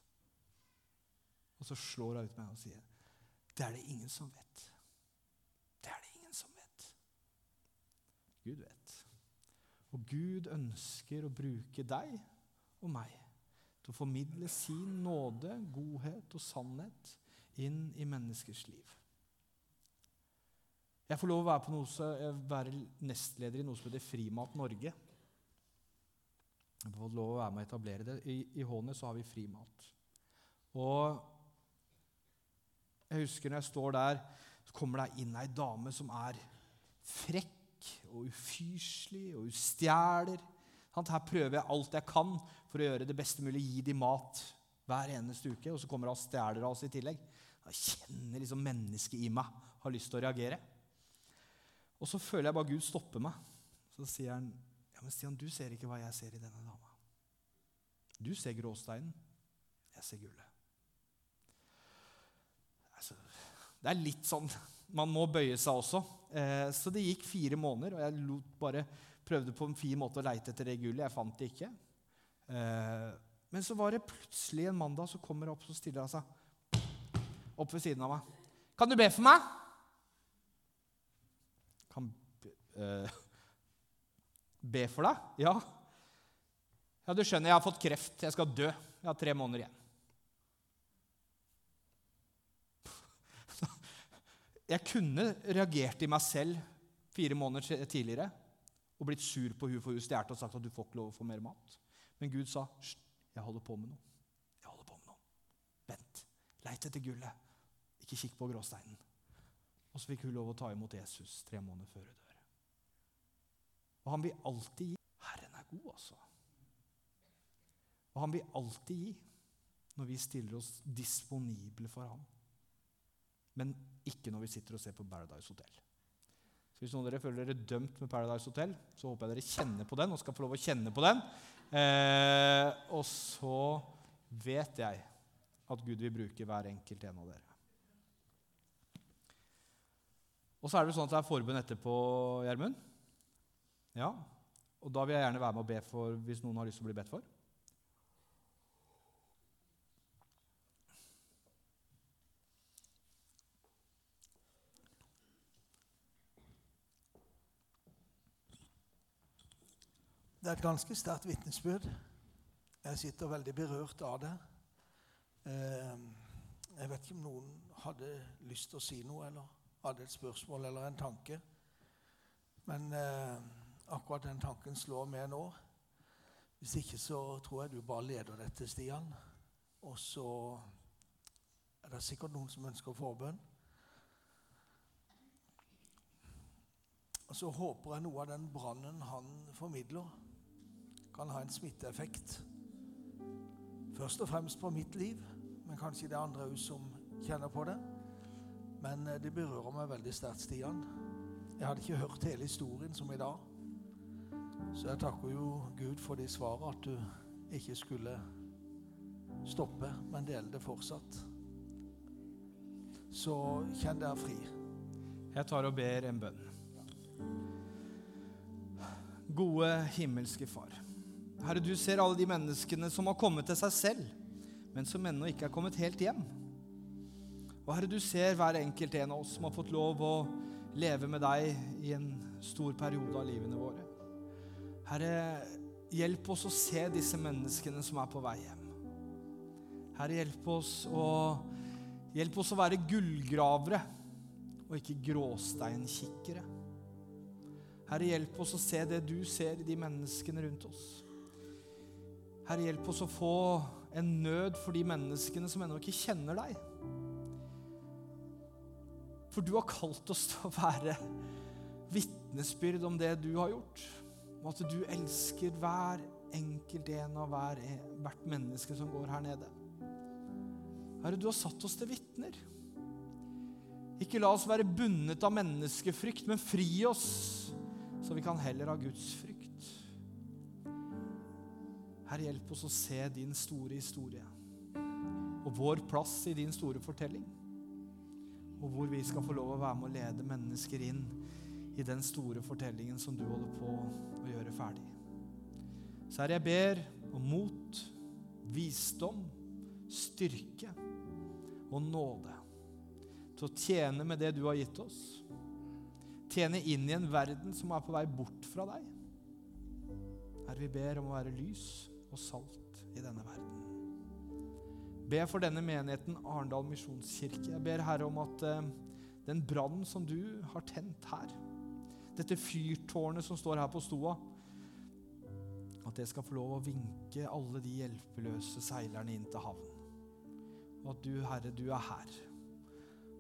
Og så slår hun ut meg og sier, 'Det er det ingen som vet.' Det er det ingen som vet. Gud vet. Og Gud ønsker å bruke deg og meg til å formidle sin nåde, godhet og sannhet inn i menneskers liv. Jeg får lov å være, noe, være nestleder i noe som heter Frimat Norge. Jeg får lov å være med å etablere det. I, i Hånes har vi Frimat. Og jeg husker når jeg står der, så kommer det inn ei dame som er frekk og ufyselig, og hun stjeler. Her prøver jeg alt jeg kan for å gjøre det beste mulig, gi dem mat hver eneste uke. Og så kommer hun og stjeler av oss i tillegg. Jeg kjenner liksom mennesket i meg har lyst til å reagere. Og så føler jeg bare Gud stopper meg. Så sier han, ja, men Stian, du ser ikke hva jeg ser i denne dama. Du ser gråsteinen. Jeg ser gullet. Det er litt sånn Man må bøye seg også. Eh, så det gikk fire måneder, og jeg bare prøvde på en fin måte å leite etter det gullet. Jeg fant det ikke. Eh, men så var det plutselig en mandag så kommer opp og stiller han seg opp ved siden av meg. 'Kan du be for meg?' Kan uh, be for deg? Ja. Ja, du skjønner, jeg har fått kreft. Jeg skal dø. Jeg har tre måneder igjen. Jeg kunne reagert i meg selv fire måneder tidligere og blitt sur på hun for hun stjal og sagt at du får ikke lov å få mer mat. Men Gud sa jeg holder på med noe. Jeg holder på med noe. Vent. Leit etter gullet. Ikke kikk på gråsteinen. Og så fikk hun lov å ta imot Jesus tre måneder før hun dør. Og han vil alltid gi. Herren er god, altså. Og han vil alltid gi når vi stiller oss disponible for ham men ikke når vi sitter og ser på Paradise Hotel. Så Hvis noen av dere føler dere dømt med Paradise Hotel, så håper jeg dere kjenner på den og skal få lov å kjenne på den. Eh, og så vet jeg at Gud vil bruke hver enkelt en av dere. Og så er det sånn at det er forbund etterpå, Gjermund. Ja, og da vil jeg gjerne være med og be for hvis noen har lyst til å bli bedt for. Det er et ganske sterkt vitnesbyrd. Jeg sitter veldig berørt av det. Ehm, jeg vet ikke om noen hadde lyst til å si noe, eller hadde et spørsmål eller en tanke. Men eh, akkurat den tanken slår meg nå. Hvis ikke så tror jeg du bare leder dette, Stian. Og så er det sikkert noen som ønsker forbønn. Og så håper jeg noe av den brannen han formidler, kan ha en smitteeffekt. Først og fremst på mitt liv, men kanskje det er andre òg som kjenner på det. Men eh, det berører meg veldig sterkt, Stian. Jeg hadde ikke hørt hele historien som i dag. Så jeg takker jo Gud for det svaret at du ikke skulle stoppe, men dele det fortsatt. Så kjenn deg fri. Jeg tar og ber en bønn. Gode himmelske Far. Herre, du ser alle de menneskene som har kommet til seg selv, men som ennå ikke er kommet helt hjem. Og Herre, du ser hver enkelt en av oss som har fått lov å leve med deg i en stor periode av livene våre. Herre, hjelp oss å se disse menneskene som er på vei hjem. Herre, hjelp oss å, hjelp oss å være gullgravere og ikke gråsteinkikkere. Herre, hjelp oss å se det du ser i de menneskene rundt oss. Herre, hjelp oss å få en nød for de menneskene som ennå ikke kjenner deg. For du har kalt oss til å være vitnesbyrd om det du har gjort. Og at du elsker hver enkelt en av hver, hvert menneske som går her nede. Herre, du har satt oss til vitner. Ikke la oss være bundet av menneskefrykt, men fri oss, så vi kan heller ha Guds frykt. Herre, hjelp oss å se din store historie og vår plass i din store fortelling. Og hvor vi skal få lov å være med å lede mennesker inn i den store fortellingen som du holder på å gjøre ferdig. Så Herre, jeg ber om mot, visdom, styrke og nåde til å tjene med det du har gitt oss. Tjene inn i en verden som er på vei bort fra deg. Herre, vi ber om å være lys og salt i denne verden. Be for denne menigheten, Arendal misjonskirke. Jeg ber Herre om at eh, den brannen som du har tent her, dette fyrtårnet som står her på stoa, at det skal få lov å vinke alle de hjelpeløse seilerne inn til havn. Og at du, Herre, du er her.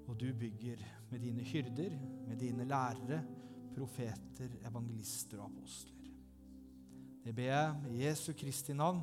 Og du bygger med dine hyrder, med dine lærere, profeter, evangelister og apostler. Det ber jeg i Jesu Kristi navn.